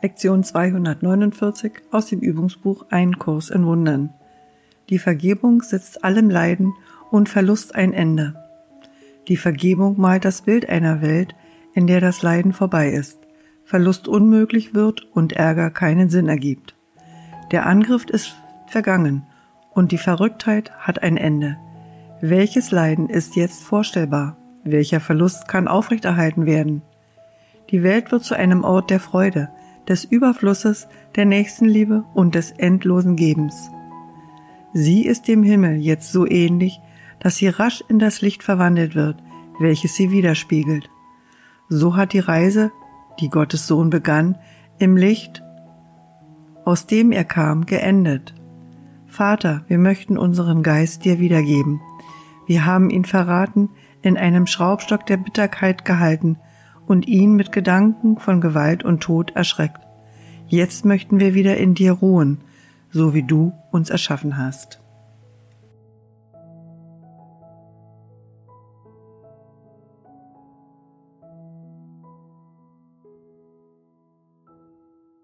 Lektion 249 aus dem Übungsbuch Ein Kurs in Wundern. Die Vergebung setzt allem Leiden und Verlust ein Ende. Die Vergebung malt das Bild einer Welt, in der das Leiden vorbei ist, Verlust unmöglich wird und Ärger keinen Sinn ergibt. Der Angriff ist vergangen und die Verrücktheit hat ein Ende. Welches Leiden ist jetzt vorstellbar? Welcher Verlust kann aufrechterhalten werden? Die Welt wird zu einem Ort der Freude, des Überflusses, der Nächstenliebe und des endlosen Gebens. Sie ist dem Himmel jetzt so ähnlich, dass sie rasch in das Licht verwandelt wird, welches sie widerspiegelt. So hat die Reise, die Gottes Sohn begann, im Licht, aus dem er kam, geendet. Vater, wir möchten unseren Geist dir wiedergeben. Wir haben ihn verraten, in einem Schraubstock der Bitterkeit gehalten und ihn mit Gedanken von Gewalt und Tod erschreckt. Jetzt möchten wir wieder in dir ruhen, so wie du uns erschaffen hast.